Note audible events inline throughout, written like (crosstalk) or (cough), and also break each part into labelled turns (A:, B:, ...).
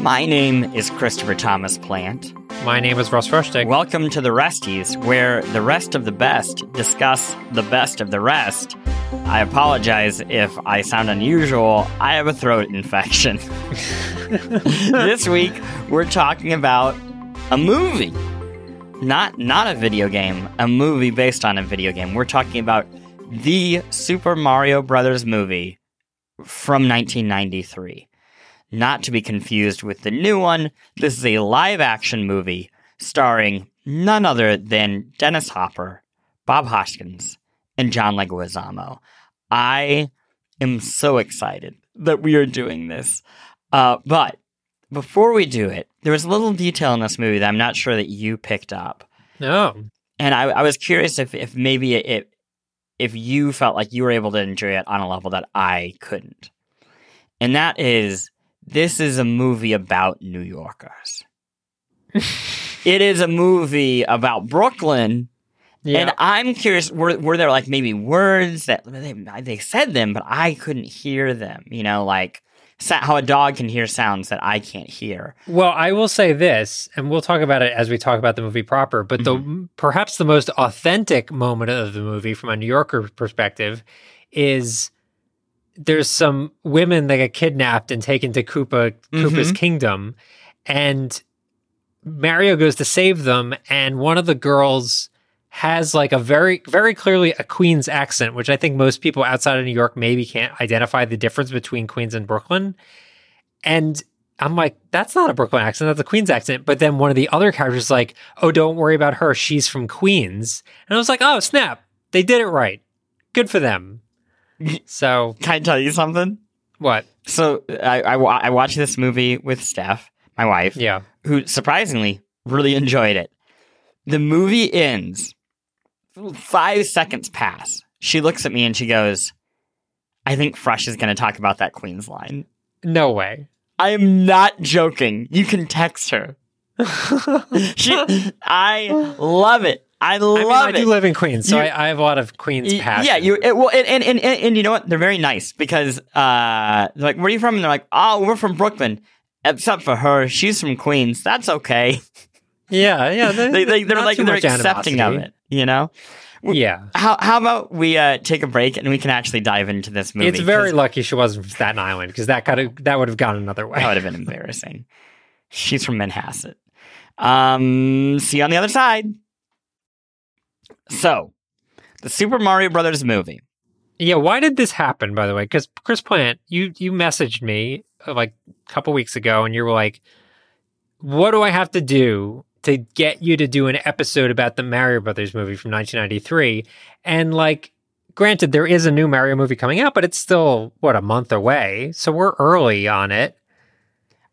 A: My name is Christopher Thomas Plante.
B: My name is Russ Frushtick.
A: Welcome to the Resties, where the rest of the best discuss the best of the rest. I apologize if I sound unusual. I have a throat infection. (laughs) this week we're talking about a movie. Not not a video game, a movie based on a video game. We're talking about the Super Mario Brothers movie from 1993 not to be confused with the new one. This is a live action movie starring none other than Dennis Hopper, Bob Hoskins, and John Leguizamo. I am so excited that we are doing this. Uh, but before we do it, there was a little detail in this movie that I'm not sure that you picked up.
B: No.
A: And I, I was curious if, if maybe it, if you felt like you were able to enjoy it on a level that I couldn't. And that is this is a movie about New Yorkers. it is a movie about Brooklyn.
B: Yeah.
A: And I'm curious, were, were there like maybe words that they, they said them, but I couldn't hear them? You know, like sa- how a dog can hear sounds that I can't hear.
B: well, I will say this, and we'll talk about it as we talk about the movie proper. But the mm-hmm. perhaps the most authentic moment of the movie, from a New Yorker perspective, is there's some women that get kidnapped and taken to Koopa Koopa's
A: Mhm.
B: kingdom, and Mario goes to save them, and one of the girls has like a very very clearly a Queens accent, which I think most people outside of New York maybe can't identify the difference between Queens and Brooklyn. And I'm like, that's not a Brooklyn accent, that's a Queens accent. But then one of the other characters is like, oh, don't worry about her, she's from Queens. And I was like, oh snap, they did it right. Good for them. (laughs) So
A: Can I tell you something?
B: what?
A: So I, I, wa- I watched this movie with Steph, my wife,
B: Yeah.
A: who surprisingly really enjoyed it. The movie ends. Five seconds pass. She looks at me and she goes, I think Fresh is going to talk about that Queens line.
B: No way.
A: I am not joking. You can text her. (laughs) She, I love it. I
B: I
A: love
B: mean, I
A: it.
B: do live in Queens, so
A: You-
B: I, I have a lot of Queens passion.
A: Yeah, you it, well, and, and, and and you know what? They're very nice because uh, they're like, where are you from? And they're like, oh, we're from Brooklyn. Except for her, she's from Queens. That's okay.
B: yeah, yeah. (laughs)
A: They, they they're like they're accepting of it. You know.
B: Yeah,
A: How how about we uh, take a break and we can actually dive into this movie?
B: it's very lucky she wasn't from Staten Island because that could have that would have gone another way.
A: that would have been embarrassing. She's from Manhasset. Um, see you on the other side. So, the Super Mario Brothers movie.
B: Yeah, why did this happen? By the way, because Chris Plante, you you messaged me uh, like a couple weeks ago, and you were like, "What do I have to do to get you to do an episode about the Mario Brothers movie from 1993?" And like, granted, there is a new Mario movie coming out, but it's still what a month away, so we're early on it.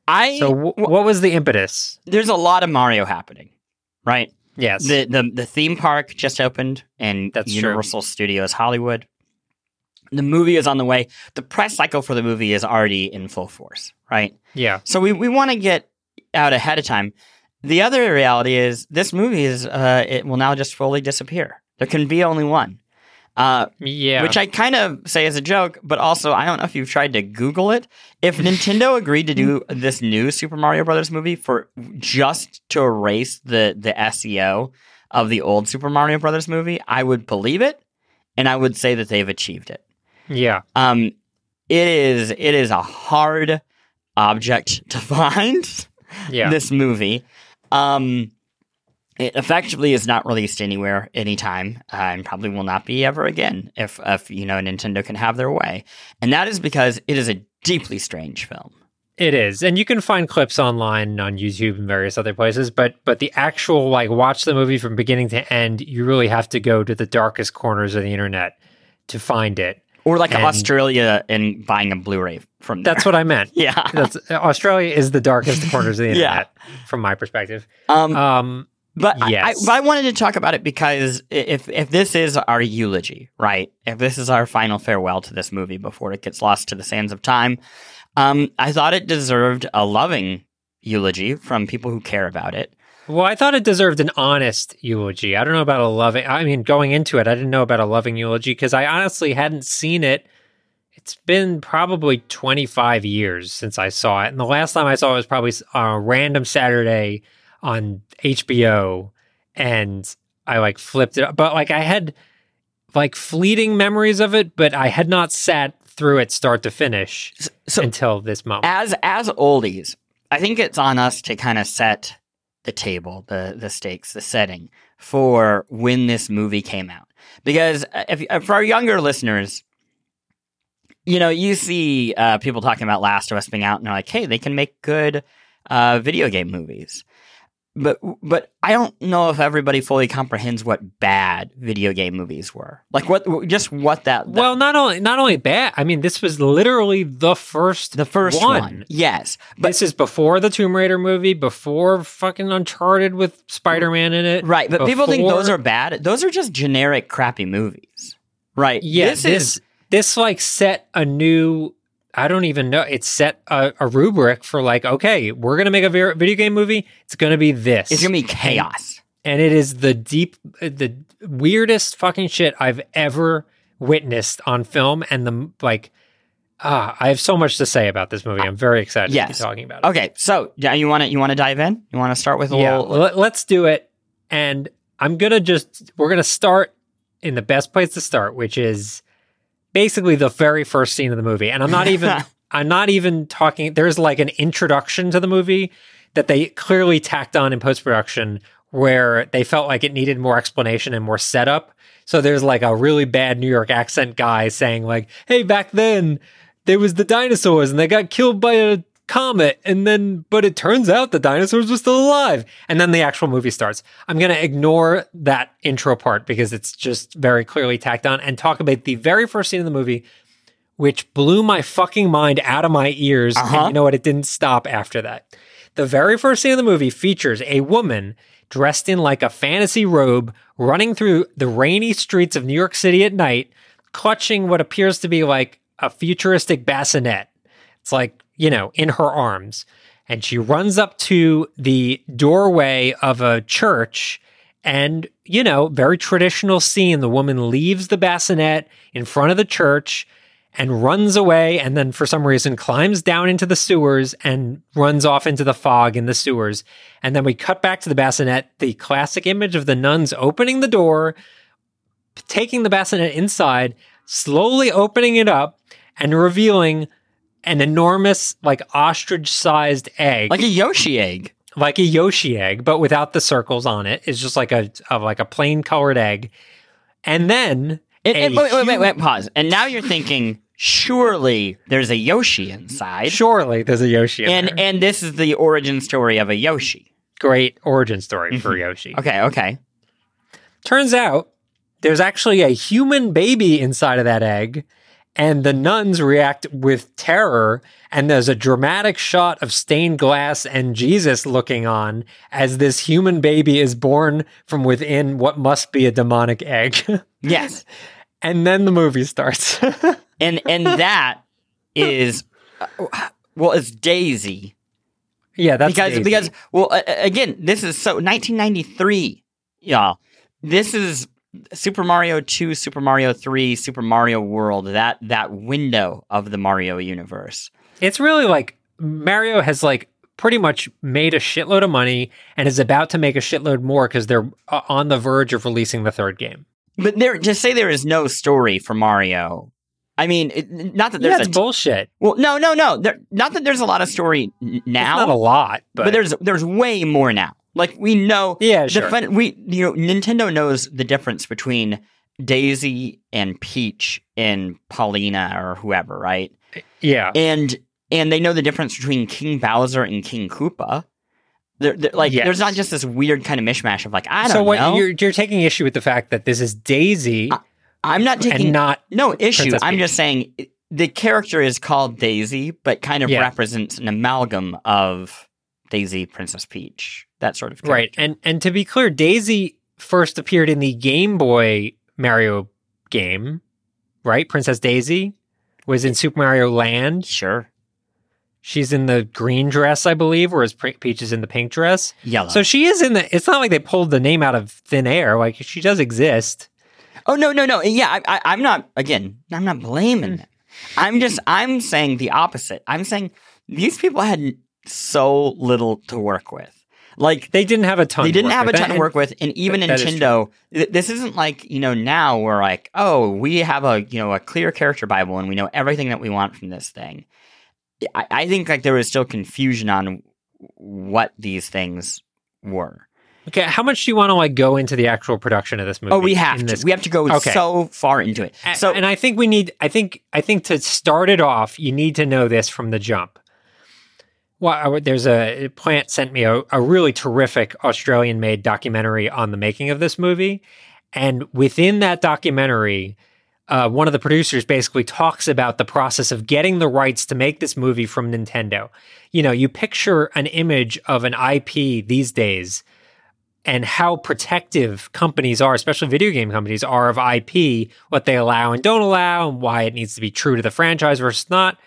A: I
B: So, w- what was the impetus?
A: there's a lot of Mario happening, right?
B: Yes,
A: The the the theme park just opened in
B: That's true.
A: Universal Studios Hollywood. The movie is on the way. The press cycle for the movie is already in full force, right?
B: yeah,
A: So we, we want to get out ahead of time. The other reality is this movie is uh, it will now just fully disappear. There can be only one. Uh,
B: yeah.
A: which I kind of say as a joke, but also I don't know if you've tried to Google it. If Nintendo (laughs) agreed to do this new Super Mario Brothers movie for just to erase the the SEO of the old Super Mario Brothers movie, I would believe it, and I would say that they've achieved it.
B: yeah,
A: Um, it is it is a hard object to (laughs) find.
B: yeah.
A: This movie. Um, it effectively is not released anywhere, anytime, uh, and probably will not be ever again if, if you know Nintendo can have their way. And that is because it is a deeply strange film.
B: It is, and you can find clips online on YouTube and various other places. But but the actual like watch the movie from beginning to end, you really have to go to the darkest corners of the internet to find it.
A: Or like
B: And-
A: Australia and buying a Blu-ray from there.
B: That's what I meant. (laughs)
A: yeah.
B: That's Australia is the darkest corners of the (laughs)
A: Yeah.
B: internet from my perspective.
A: Um,
B: Um,
A: But I-
B: Yes.
A: I, I wanted to talk about it because if if this is our eulogy, right? If this is our final farewell to this movie before it gets lost to the sands of time, um, I thought it deserved a loving eulogy from people who care about it.
B: well, I thought it deserved an honest eulogy. I don't know about a loving. I mean, going into it, I didn't know about a loving eulogy because I honestly hadn't seen it It's been probably 25 years since I saw it. And the last time I saw it was probably on a random Saturday on HBO. And I like flipped it up. But like I had like fleeting memories of it, but I had not sat through it start to finish
A: So
B: until this moment.
A: as as oldies, I think it's on us to kind of set the table, the the stakes, the setting for when this movie came out. Because uh, if, if for our younger listeners, you know, you see uh, people talking about Last of Us being out, and they're like, "Hey, they can make good uh, video game movies." But but I don't know if everybody fully comprehends what bad video game movies were. Like what just what that, that
B: well, not only not only bad. I mean, this was literally the first
A: the first
B: one.
A: one. Yes. But
B: this is before the Tomb Raider movie, before fucking Uncharted with Spider Man in it.
A: Right, but people think those are bad. Those are just generic crappy movies. Right.
B: Yeah,
A: This,
B: this
A: is
B: this like set a new. I don't even know. It set a, a rubric for like, okay, we're gonna make a video game movie. It's gonna be this.
A: it's gonna be chaos.
B: and it is the deep, the weirdest fucking shit I've ever witnessed on film. And the like, ah, I have so much to say about this movie. I'm very excited
A: Yes.
B: to be talking about it.
A: Okay, so yeah, you want to you want to dive in? You want to start with a
B: yeah,
A: little?
B: let, let's do it. And I'm gonna just we're gonna start in the best place to start, which is basically the very first scene of the movie. And I'm not even (laughs) I'm not even talking. There's like an introduction to the movie that they clearly tacked on in post production, where they felt like it needed more explanation and more setup. So there's like a really bad New York accent guy saying like, "Hey, back then there was the dinosaurs and they got killed by a comet and then but it turns out the dinosaurs were still alive. And then the actual movie starts. I'm going to ignore that intro part because it's just very clearly tacked on and talk about the very first scene of the movie which blew my fucking mind out of my ears.
A: Uh-huh.
B: and you know what? It didn't stop after that. The very first scene of the movie features a woman dressed in like a fantasy robe running through the rainy streets of new york city at night clutching what appears to be like a futuristic bassinet it's like, you know, in her arms. And she runs up to the doorway of a church. And, you know, very traditional scene. The woman leaves the bassinet in front of the church and runs away. And then for some reason climbs down into the sewers and runs off into the fog in the sewers. And then we cut back to the bassinet, the classic image of the nuns opening the door, taking the bassinet inside, slowly opening it up and revealing an enormous, like ostrich sized egg,
A: like a Yoshi egg.
B: like a Yoshi egg, but without the circles on it. It's just like a, a like a plain colored egg. And then a
A: and- wait, wait, wait, wait, pause. And now you're thinking, surely there's a Yoshi inside,
B: surely there's a Yoshi. In
A: and
B: there.
A: and this is the origin story of a Yoshi.
B: great origin story for
A: Mhm.
B: Yoshi.
A: Okay, okay.
B: Turns out there's actually a human baby inside of that egg, and the nuns react with terror. And there's a dramatic shot of stained glass and Jesus looking on as this human baby is born from within what must be a demonic egg. (laughs)
A: Yes,
B: and then the movie starts. (laughs)
A: and and that is, uh, well, it's Daisy
B: yeah, that's
A: because
B: Daisy.
A: because well uh, again this is so 1993 y'all this is super mario 2 super mario 3 super mario world that that window of the mario universe
B: it's really like Mario has like pretty much made a shitload of money and is about to make a shitload more because they're uh, on the verge of releasing the third game.
A: but there to say there is no story for mario i mean it, not that there's
B: That's
A: a
B: bullshit.
A: well no no no there, not that there's a lot of story now
B: It's not a lot, but,
A: but, there's there's way more now like we know
B: yeah,
A: the
B: sure.
A: fun, we you know Nintendo knows the difference between Daisy and Peach and Paulina or whoever, right?
B: Eh, yeah,
A: And and they know the difference between King Bowser and King Koopa. They're, they're- like
B: Yes.
A: there's not just this weird kind of mishmash of like I don't know.
B: so what
A: know.
B: you're you're taking issue with the fact that this is Daisy
A: I- I'm not taking
B: and not
A: no issue. I'm just saying eh, the character is called Daisy, but kind of
B: Yeah.
A: represents an amalgam of Daisy, Princess Peach, that sort of character.
B: right. And and to be clear, Daisy first appeared in the Game Boy Mario game, right? Princess Daisy was in Super Mario Land.
A: Sure,
B: She's in the green dress, I believe, whereas Peach is in the pink dress.
A: yellow.
B: So she is in the. It's not like they pulled the name out of thin air. Like she does exist.
A: Oh no, no, no. Yeah, I, I, I'm not. Again, I'm not
B: Hmm.
A: blaming them. I'm just I'm saying the opposite. I'm saying these people had so little to work with. Like
B: They didn't have a ton.
A: they didn't
B: work
A: have a
B: with.
A: ton to work with, and even
B: that
A: Nintendo. th- This isn't like you know now we're like, oh, we have a you know a clear character bible, and we know everything that we want from this thing. I, I think like there was still confusion on what these things were.
B: Okay, how much do you want to like go into the actual production of this movie?
A: Oh, we have to. We have to go
B: Okay.
A: so far into it.
B: A-
A: So
B: and I think we need. I think. I think to start it off, you need to know this from the jump. Well, there's a plant sent me a, a really terrific Australian-made documentary on the making of this movie, and within that documentary, uh, one of the producers basically talks about the process of getting the rights to make this movie from Nintendo. You know, you picture an image of an IP these days and how protective companies are, especially video game companies, are of IP, what they allow and don't allow, and why it needs to be true to the franchise versus not.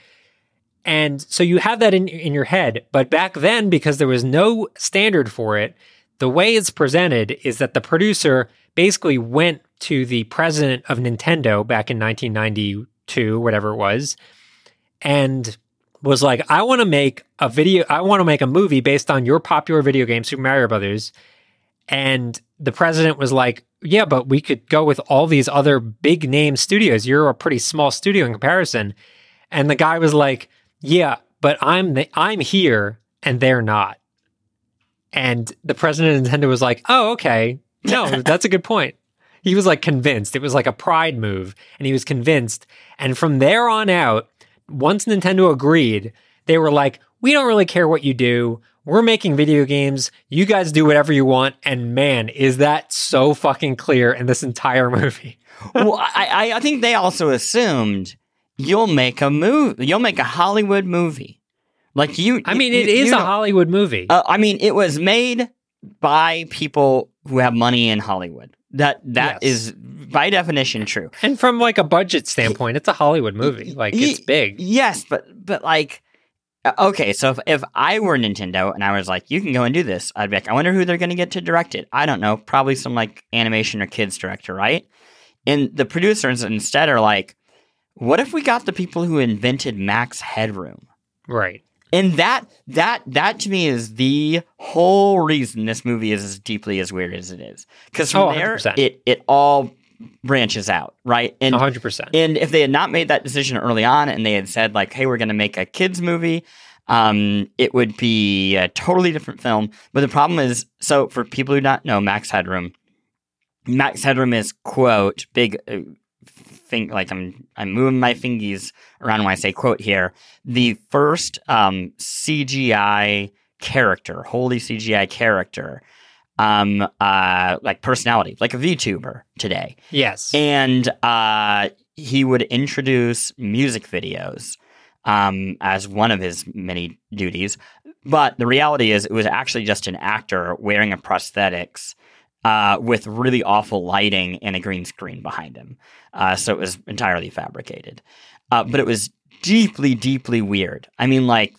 B: And so you have that in, in your head. But back then, because there was no standard for it, the way it's presented is that the producer basically went to the president of Nintendo back in 1992, whatever it was, and was like, I want to make a video, I want to make a movie based on your popular video game, Super Mario Brothers. And the president was like, Yeah, but we could go with all these other big name studios. You're a pretty small studio in comparison. And the guy was like, Yeah, but I'm the, I'm here and they're not. And the president of Nintendo was like, Oh, okay. No, (laughs) that's a good point. He was like convinced. It was like a pride move. And he was convinced. And from there on out, once Nintendo agreed, they were like, we don't really care what you do. We're making video games. You guys do whatever you want. And man, is that so fucking clear in this entire (laughs) movie.
A: well, I, I- I think they also assumed you'll make a movie. You'll make a Hollywood movie. Like you.
B: I mean,
A: you-
B: it is
A: you
B: a
A: know-
B: Hollywood movie.
A: Uh, I mean, it was made by people who have money in Hollywood. That that
B: Yes.
A: is by definition true.
B: and from like a budget standpoint, it's a Hollywood movie. Like it's big.
A: Yes, but but like uh, okay, so if, if I were Nintendo and I was like, you can go and do this, I'd be like, I wonder who they're going to get to direct it. I don't know, probably some like animation or kids director, right? And the producers instead are like, what if we got the people who invented Max Headroom?
B: Right.
A: And that that that to me is the whole reason this movie is as deeply as weird as it is. Because from
B: Oh,
A: there, it it all branches out, right? And
B: 100%.
A: and if they had not made that decision early on and they had said, like, hey, we're going to make a kids' movie, um, it would be a totally different film. But the problem is so, for people who don't know Max Headroom, Max Headroom is, quote, big. Think like I'm I'm moving my fingies around when I say quote here. The first um, CGI character, holy CGI character, um, uh, like personality, like a VTuber today
B: yes.
A: and uh, he would introduce music videos um, as one of his many duties. But the reality is, it was actually just an actor wearing a prosthetics uh, with really awful lighting and a green screen behind him. Uh, so it was entirely fabricated. Uh, but it was deeply, deeply weird. I mean, like,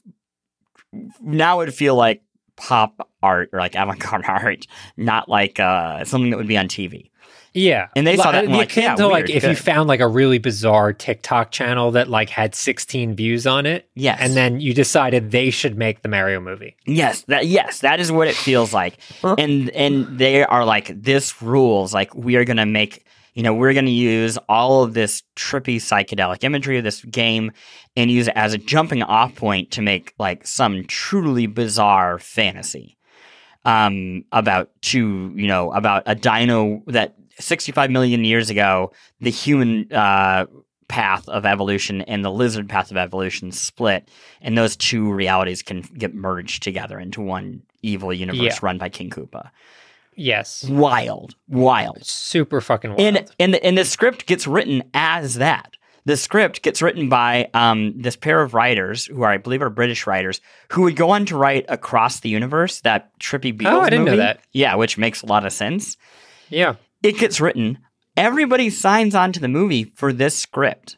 A: now it would feel like pop art or like avant-garde (laughs) art, not like uh, something that would be on TV.
B: Yeah.
A: And they saw that and
B: Like,
A: were like, yeah,
B: to like
A: weird,
B: if you found like a really bizarre TikTok channel that like had 16 views on it.
A: Yes.
B: And then you decided they should make the Mario movie.
A: Yes, that yes, that is what it feels like. and and they are like this rules like we are going to make you know, we're going to use all of this trippy psychedelic imagery of this game and use it as a jumping off point to make like some truly bizarre fantasy um about two, you know, about a dino that 65 million years ago the human uh path of evolution and the lizard path of evolution split and those two realities can get merged together into one evil universe
B: Yeah.
A: run by King Koopa.
B: Yes.
A: Wild, wild.
B: Super fucking wild.
A: And and and the script gets written as that. The script gets written by um, this pair of writers who are, I believe, are British writers who would go on to write Across the Universe, that trippy Beatles
B: Oh, I didn't know that.
A: Yeah, which makes a lot of sense.
B: yeah.
A: It gets written. Everybody signs on to the movie for this script,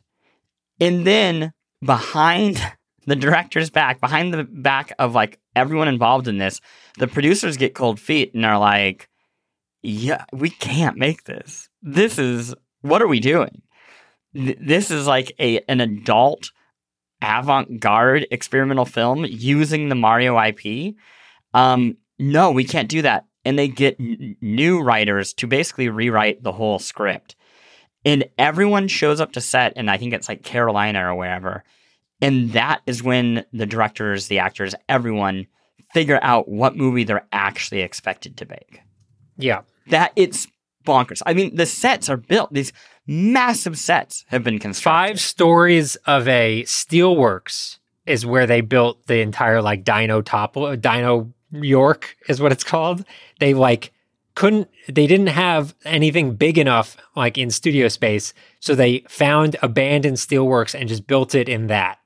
A: and then behind (laughs) the director's back, behind the back of like everyone involved in this, the producers get cold feet and are like, "Yeah, we can't make this. This is what are we doing?" th- this is like a an adult avant-garde experimental film using the Mario IP. Um, no, we can't do that. And they get n- new writers to basically rewrite the whole script. And everyone shows up to set, and I think it's like Carolina or wherever. And that is when the directors, the actors, everyone figure out what movie they're actually expected to make.
B: Yeah.
A: That it's bonkers. I mean, the sets are built. These massive sets have been constructed.
B: Five stories of a steelworks is where they built the entire like Dino Top Dino York is what it's called. They like couldn't they didn't have anything big enough like in studio space, so they found abandoned steelworks and just built it in that.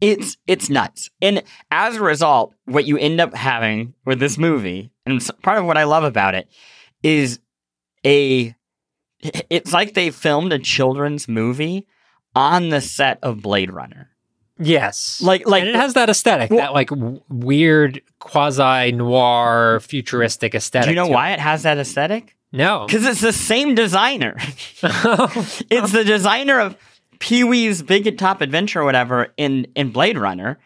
A: It's it's nuts. And as a result, what you end up having with this movie, and part of what I love about it, is a it's like they filmed a children's movie on the set of Blade Runner.
B: Yes.
A: Like like
B: and it has that aesthetic,
A: Well-
B: that like w- weird quasi noir futuristic aesthetic.
A: do you know
B: to it.
A: why it has that aesthetic?
B: No. (laughs)
A: Because it's the same designer. (laughs) it's the designer of Pee Wee's Big Top Adventure or whatever in in Blade Runner,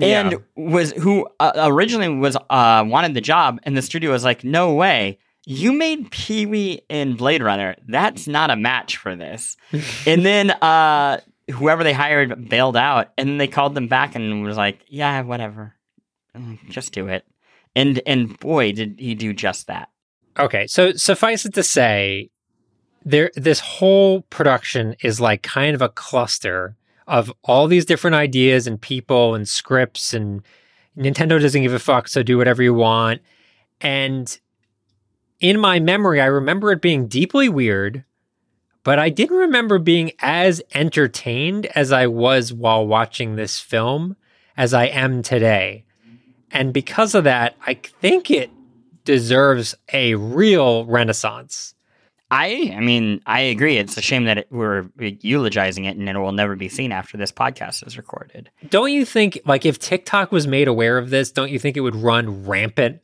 A: and
B: Yeah.
A: was who uh, originally was uh, wanted the job, and the studio was like, "No way." You made Pee Wee in Blade Runner. That's not a match for this. (laughs) and then uh, whoever they hired bailed out, and they called them back and was like, "Yeah, whatever, Mm, just do it." And and boy, did he do just that.
B: Okay, so suffice it to say, there this whole production is like kind of a cluster of all these different ideas and people and scripts and Nintendo doesn't give a fuck, so do whatever you want. And in my memory, I remember it being deeply weird, but I didn't remember being as entertained as I was while watching this film as I am today. And because of that, I think it deserves a real renaissance.
A: I, I mean, I agree. It's a shame that it, we're eulogizing it and it will never be seen after this podcast is recorded.
B: Don't you think, like, if TikTok was made aware of this, don't you think it would run rampant?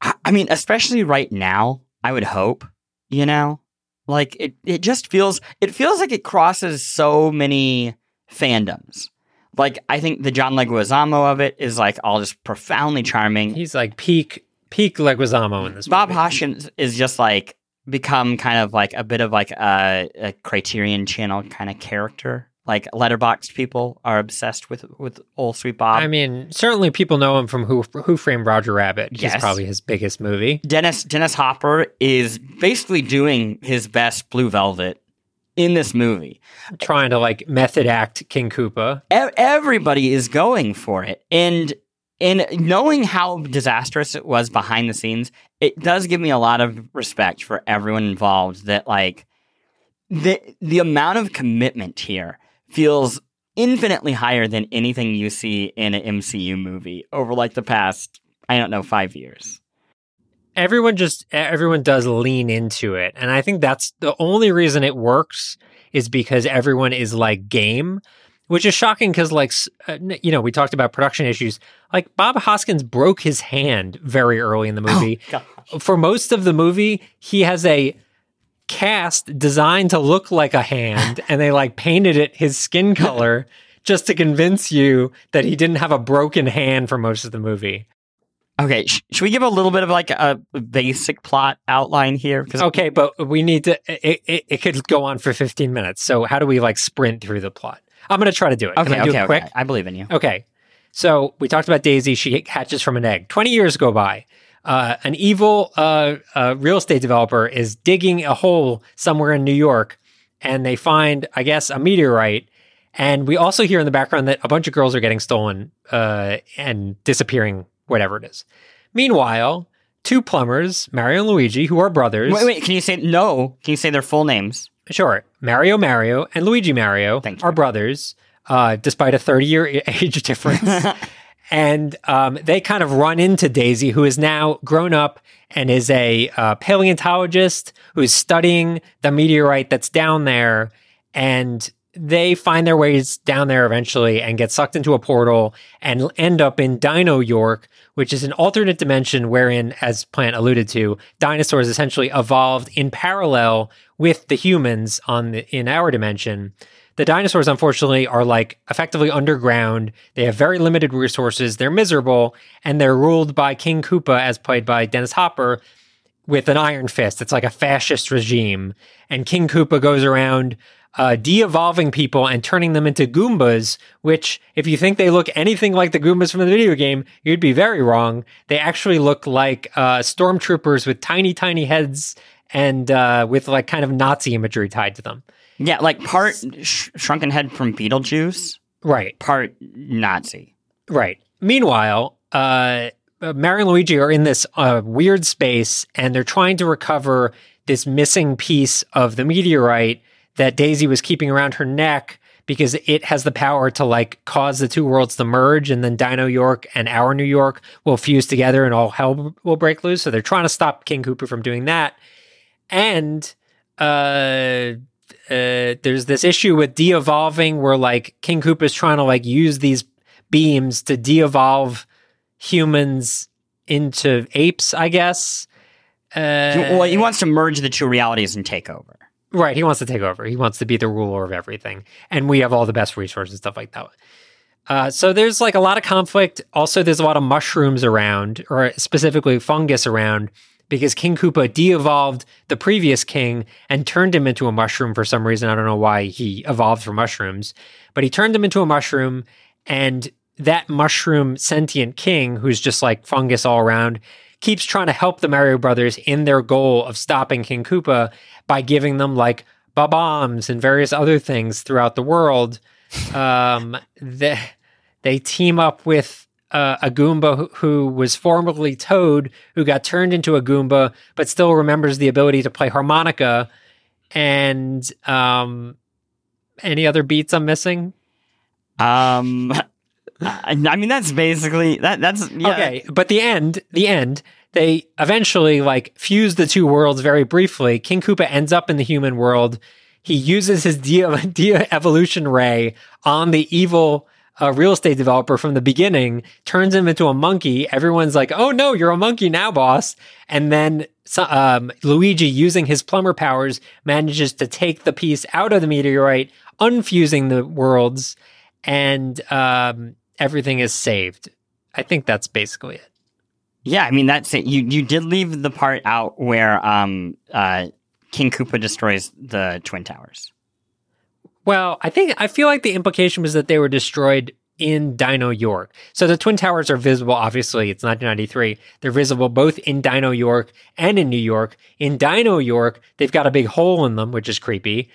A: I, I mean, especially right now, I would hope, you know, like it, it just feels, it feels like it crosses so many fandoms. Like, I think the John Leguizamo of it is like all just profoundly charming.
B: He's like peak, peak Leguizamo in this.
A: Bob
B: movie.
A: Hoskins is just like become kind of like a bit of like a, a Criterion Channel kind of character. Like Letterboxd people are obsessed with with old sweet Bob.
B: I mean, certainly people know him from Who Who Framed Roger Rabbit. He's
A: Yes.
B: probably his biggest movie.
A: Dennis Dennis Hopper is basically doing his best Blue Velvet in this movie.
B: Trying to like method act King Koopa.
A: E- everybody is going for it, and and knowing how disastrous it was behind the scenes, it does give me a lot of respect for everyone involved. That like the the amount of commitment here feels infinitely higher than anything you see in an MCU movie over like the past I don't know five years.
B: everyone just everyone does lean into it and i think that's the only reason it works is because everyone is like game which is shocking because like uh, you know we talked about production issues like bob hoskins broke his hand very early in the movie
A: God.
B: for most of the movie he has a cast designed to look like a hand and they like painted it his skin color (laughs) just to convince you that he didn't have a broken hand for most of the movie
A: Okay, sh- should we give a little bit of like a basic plot outline here? Because
B: Okay, but we need to. It, it, it could go on for 15 minutes. So how do we like sprint through the plot? I'm going to try to do it. Can
A: okay,
B: I do
A: okay,
B: it quick?
A: okay, I believe in you.
B: Okay. So we talked about Daisy. She hatches from an egg. 20 years go by. Uh, an evil uh, uh, real estate developer is digging a hole somewhere in New York, and they find, I guess, a meteorite. And we also hear in the background that a bunch of girls are getting stolen uh, and disappearing, whatever it is. Meanwhile, two plumbers, Mario and Luigi, who are brothers.
A: Wait, wait, can you say no? Can you say their full names?
B: Sure. Mario Mario and Luigi Mario
A: Thank you.
B: are brothers, uh, despite a 30 year (laughs) age difference. (laughs) and um, they kind of run into Daisy, who is now grown up and is a uh, paleontologist who's studying the meteorite that's down there. And they find their ways down there eventually and get sucked into a portal and end up in Dino York, which is an alternate dimension wherein, as Plante alluded to, dinosaurs essentially evolved in parallel with the humans on the, in our dimension. The dinosaurs, unfortunately, are like effectively underground. They have very limited resources. They're miserable, and they're ruled by King Koopa, as played by Dennis Hopper, with an iron fist. It's like a fascist regime. And King Koopa goes around uh, de-evolving people and turning them into Goombas, which, if you think they look anything like the Goombas from the video game, you'd be very wrong. They actually look like uh, stormtroopers with tiny, tiny heads and uh, with like kind of Nazi imagery tied to them.
A: Yeah, like part sh- shrunken head from Beetlejuice,
B: Right,
A: part Nazi.
B: right. Meanwhile, uh, Mario and Luigi are in this uh, weird space and they're trying to recover this missing piece of the meteorite that Daisy was keeping around her neck because it has the power to like cause the two worlds to merge and then Dino York and our New York will fuse together and all hell will break loose. So they're trying to stop King Koopa from doing that. And uh uh, there's this issue with de-evolving where like King Koopa's trying to like use these beams to de-evolve humans into apes, I guess. Uh,
A: He- well, he wants to merge the two realities and take over.
B: Right. He wants to take over. He wants to be the ruler of everything. And we have all the best resources and stuff like that. Uh, so there's like a lot of conflict. Also, there's a lot of mushrooms around, or specifically fungus around, because King Koopa de evolved the previous king and turned him into a mushroom for some reason. I don't know why he evolved from mushrooms, but he turned him into a mushroom. And that mushroom sentient king, who's just like fungus all around, keeps trying to help the Mario Brothers in their goal of stopping King Koopa by giving them like bombs and various other things throughout the world. (laughs) Um, they, they team up with uh, a Goomba who, who was formerly Toad, who got turned into a Goomba, but still remembers the ability to play harmonica. And um, any other beats I'm missing?
A: Um, (laughs) I, mean, that's basically that. That's yeah.
B: Okay, but the end, the end, they eventually like fuse the two worlds very briefly. King Koopa ends up in the human world. He uses his de- (laughs) de-evolution ray on the evil uh, real estate developer from the beginning, turns him into a monkey. Everyone's like, "Oh no, you're a monkey now, boss!" And then um, Luigi, using his plumber powers, manages to take the piece out of the meteorite, unfusing the worlds, and um, everything is saved. I think that's basically it.
A: Yeah, I mean that's it. You you did leave the part out where um uh King Koopa destroys the twin towers.
B: Well, I think I feel like the implication was that they were destroyed in Dino York. So the Twin Towers are visible, obviously, it's 1993. They're visible both in Dino York and in New York. In Dino York, they've got a big hole in them, which is creepy.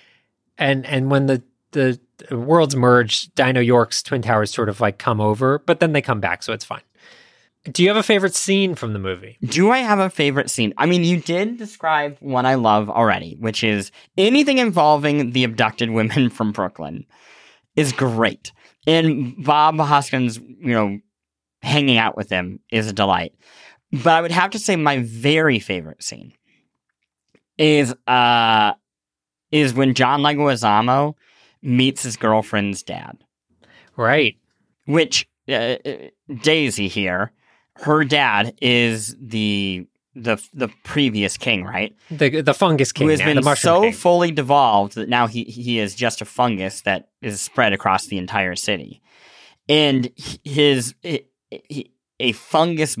B: And and when the the worlds merge, Dino York's Twin Towers sort of like come over, but then they come back, so it's fine. Do you have a favorite scene from the movie?
A: Do I have a favorite scene? I mean, you did describe one I love already, which is anything involving the abducted women (laughs) from Brooklyn is great. And Bob Hoskins, you know, hanging out with them is a delight. But I would have to say my very favorite scene is uh is when John Leguizamo meets his girlfriend's dad
B: Right.
A: which uh, Daisy here, her dad is the the the previous king, right?
B: The the fungus king
A: Who has
B: now,
A: been so
B: king.
A: fully devolved that now he he is just a fungus that is spread across the entire city, and his a, a fungus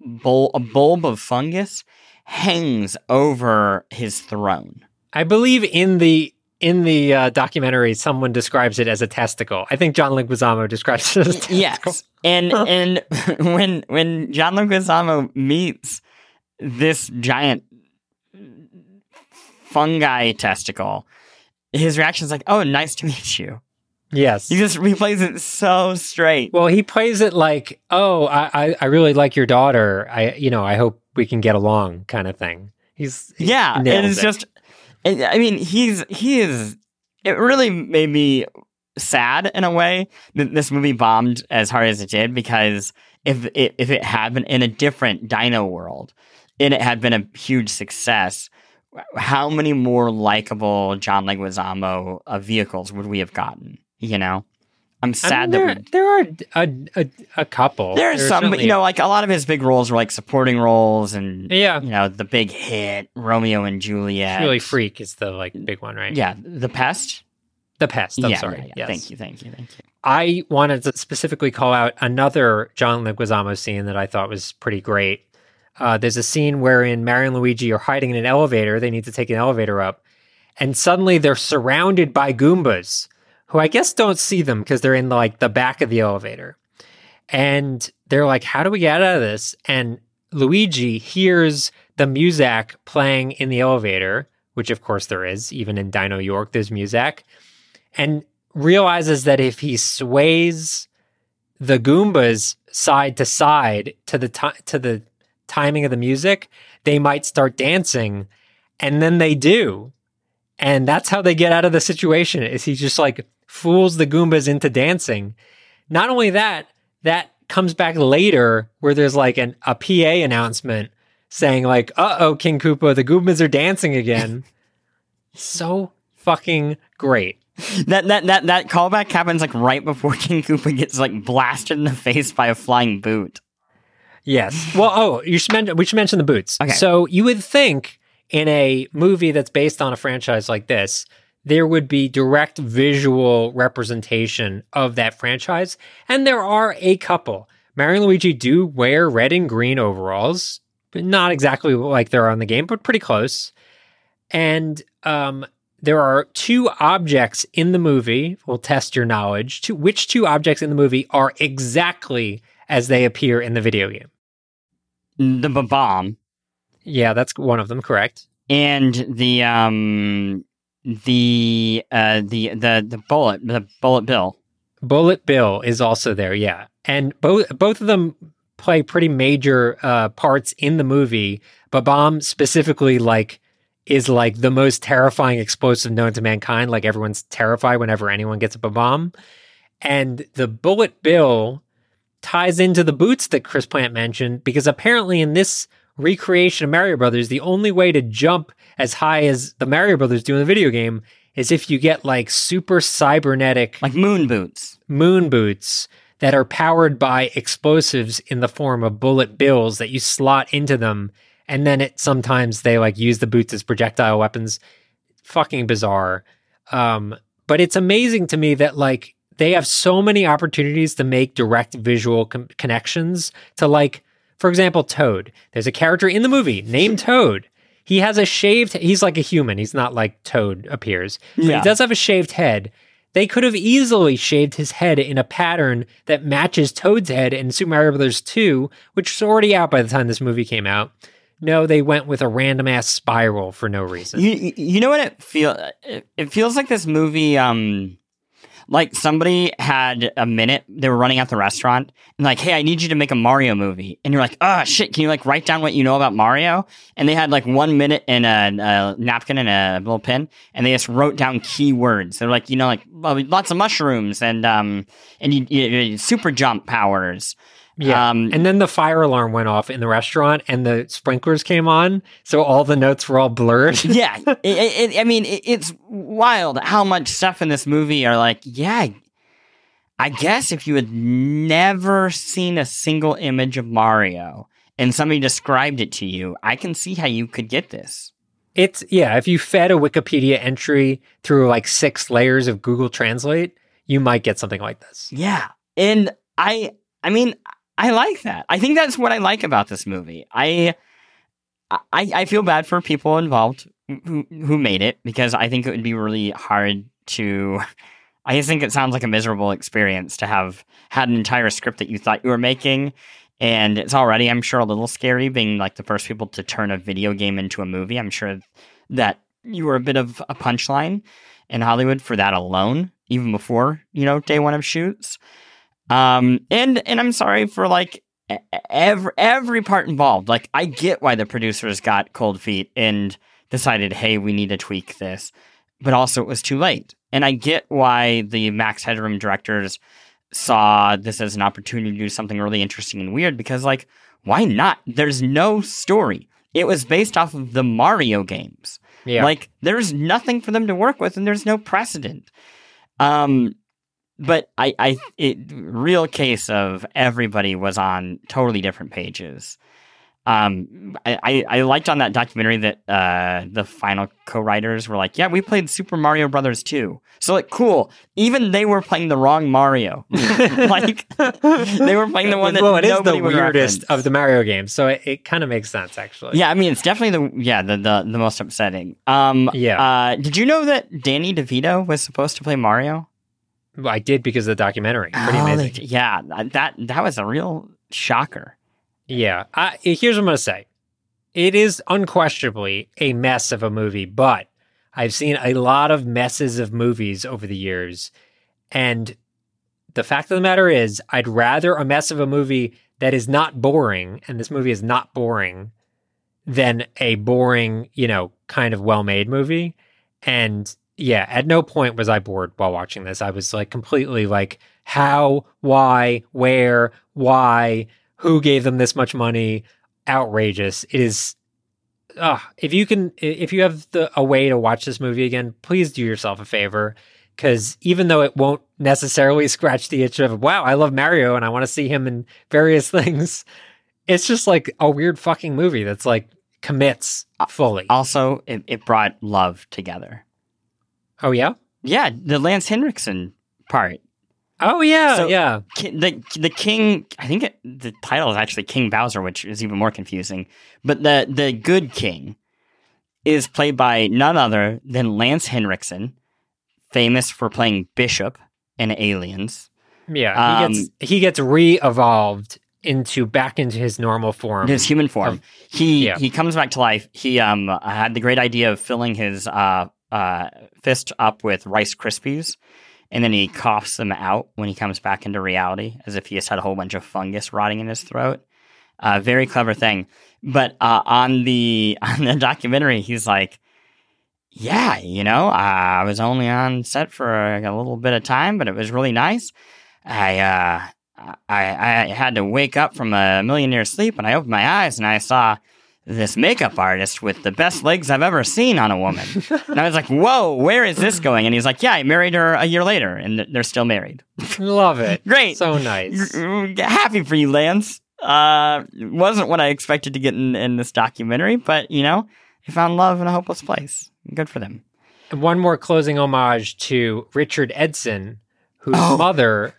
A: bowl a bulb of fungus hangs over his throne.
B: I believe in the in the uh, documentary, someone describes it as a testicle. I think John Leguizamo describes it as a testicle.
A: Yes, and (laughs) and (laughs) when when John Leguizamo meets this giant fungi testicle, his reaction is like, "Oh, nice to meet you."
B: Yes.
A: He just replays it so straight.
B: Well, he plays it like, "Oh, I, I, I really like your daughter. I, you know, I hope we can get along," kind of thing. He's he
A: yeah, and it's
B: it.
A: just, and, I mean, he's he is. It really made me sad in a way that this movie bombed as hard as it did because if it, if it had been in a different Dino world and it had been a huge success, how many more likable John Leguizamo uh, vehicles would we have gotten? You know, I'm
B: I
A: sad
B: mean, there,
A: that we
B: there are a, a, a couple.
A: There's
B: There are
A: some, but you know, like a lot of his big roles were like supporting roles, and
B: Yeah.
A: you know, the big hit Romeo and Juliet.
B: Really Freak is the like big one, right?
A: Yeah, The Pest.
B: The Pest. I'm
A: yeah,
B: sorry.
A: yeah, yeah.
B: Yes.
A: Thank you, thank you, thank you.
B: I wanted to specifically call out another John Leguizamo scene that I thought was pretty great. Uh, there's a scene wherein Mario and Luigi are hiding in an elevator. They need to take an elevator up, and suddenly they're surrounded by Goombas, who I guess don't see them because they're in like the back of the elevator. And they're like, "How do we get out of this?" And Luigi hears the music playing in the elevator, which of course there is. Even in Dino York, there's music, and realizes that if he sways the Goombas side to side to the ti to the timing of the music, they might start dancing, and then they do, and that's how they get out of the situation. Is he just like fools the Goombas into dancing? Not only that, that comes back later where there's like an a PA announcement saying like, "Uh oh, King Koopa, the Goombas are dancing again." (laughs) so fucking great.
A: That that that that callback happens like right before (laughs) King Koopa gets like blasted in the face by a flying boot.
B: Yes. Well, oh, you should mention we should mention the boots.
A: Okay.
B: So you would think in a movie that's based on a franchise like this, there would be direct visual representation of that franchise, and there are a couple. Mario and Luigi do wear red and green overalls, but not exactly like they're on the game, but pretty close. And um, there are two objects in the movie. We'll test your knowledge. Two, which two objects in the movie are exactly as they appear in the video game?
A: The bomb
B: Yeah, that's one of them. Correct.
A: and the um the uh the the the bullet the bullet bill.
B: Bullet Bill is also there. Yeah, and both both of them play pretty major uh, parts in the movie. But Bomb specifically, like, is like the most terrifying explosive known to mankind. Like everyone's terrified whenever anyone gets a bomb. And the Bullet Bill ties into the boots that Chris Plante mentioned because apparently in this recreation of Mario Brothers, the only way to jump as high as the Mario Brothers do in the video game is if you get like super cybernetic
A: Like moon boots.
B: moon boots that are powered by explosives in the form of bullet bills that you slot into them and then it sometimes they like use the boots as projectile weapons. Fucking bizarre. Um but it's amazing to me that like they have so many opportunities to make direct visual com- connections to like for example toad. There's a character in the movie named toad he has a shaved he's like a human he's not like toad appears but
A: Yeah.
B: he does have a shaved head they could have easily shaved his head in a pattern that matches Toad's head in Super Mario Bros. 2, which was already out by the time this movie came out. No, they went with a random ass spiral for no reason.
A: You you- know what it feel it, it feels like this movie um like somebody had a minute they were running out the restaurant and like hey I need you to make a Mario movie. And you're like oh shit can you like write down what you know about Mario? And they had like one minute and a, a napkin and a little pen and they just wrote down keywords. They're like you know like lots of mushrooms and um and you, you- super jump powers
B: yeah.
A: um,
B: and then the fire alarm went off in the restaurant and the sprinklers came on. So all the notes were all blurred. (laughs)
A: yeah, (laughs) it, it, I mean, it, it's wild how much stuff in this movie are like, yeah. I guess if you had never seen a single image of Mario and somebody described it to you, I can see how you could get this.
B: It's, yeah, if you fed a Wikipedia entry through like six layers of Google Translate, you might get something like this.
A: Yeah, and I, I mean, I like that. I think that's what I like about this movie. I, I, I feel bad for people involved who who made it because I think it would be really hard to. I just think it sounds like a miserable experience to have had an entire script that you thought you were making, and it's already, I'm sure, a little scary being like the first people to turn a video game into a movie. I'm sure that you were a bit of a punchline in Hollywood for that alone, even before you know day one of shoots. Um, and and I'm sorry for like every every part involved. Like I get why the producers got cold feet and decided, hey, we need to tweak this, but also it was too late. And I get why the Max Headroom directors saw this as an opportunity to do something really interesting and weird because like why not? There's no story. It was based off of the Mario games.
B: Yeah.
A: Like there's nothing for them to work with and there's no precedent. Um but I, I, it, real case of everybody was on totally different pages. Um, I, I, liked on that documentary that uh, the final co-writers were like, "Yeah, we played Super Mario Brothers too." So like, cool. Even they were playing the wrong Mario. (laughs) (laughs) like they were playing the one that
B: well, it is the weirdest
A: reference.
B: of the Mario games, so it, it kind of makes sense actually.
A: Yeah, I mean, it's definitely the yeah the the, the most upsetting. Um,
B: Yeah.
A: Uh, did you know that Danny DeVito was supposed to play Mario?
B: I did because of the documentary. Pretty
A: Oh,
B: amazing.
A: they- yeah, that that was a real shocker.
B: Yeah. I, here's what I'm going to say it is unquestionably a mess of a movie, but I've seen a lot of messes of movies over the years. And the fact of the matter is, I'd rather a mess of a movie that is not boring, and this movie is not boring, than a boring, you know, kind of well made movie. And yeah, at no point was I bored while watching this. I was like completely like, how, why, where, why, who gave them this much money? Outrageous. It is. Uh, if you can, if you have the a way to watch this movie again, please do yourself a favor. Because even though it won't necessarily (laughs) scratch the itch of wow, I love Mario and I want to see him in various (laughs) things, it's just like a weird fucking movie that's like commits fully.
A: Also, it, it brought love together.
B: Oh yeah.
A: Yeah, the Lance Henriksen part.
B: Oh yeah.
A: So-
B: yeah.
A: Ki- The the king. I think it, the title is actually King Bowser, which is even more confusing. But the the good king is played by none other than Lance Henriksen, famous for playing Bishop in Aliens.
B: Yeah. He
A: Um,
B: gets he gets re-evolved into back into his normal form.
A: his human form.
B: of-
A: he
B: yeah.
A: he comes back to life. He um had the great idea of filling his uh uh fist up with Rice Krispies, and then he coughs them out when he comes back into reality, as if he just had a whole bunch of fungus rotting in his throat. Uh, very clever thing. But uh, on the (laughs) on the documentary, he's like, "Yeah, you know, I was only on set for a, little bit of time, but it was really nice. I uh, I, I had to wake up from a million years sleep and I opened my eyes and I saw this makeup artist with the best legs I've ever seen on a woman. and I was like, whoa, where is this going? And he's like, yeah, I married her a year later and they're still married.
B: Love it. (laughs)
A: Great.
B: So nice.
A: Happy for you, Lance. Uh, wasn't what I expected to get in, in this documentary, but you know, they found love in a hopeless place. Good for them.
B: And one more closing homage to Richard Edson, whose
A: Oh.
B: mother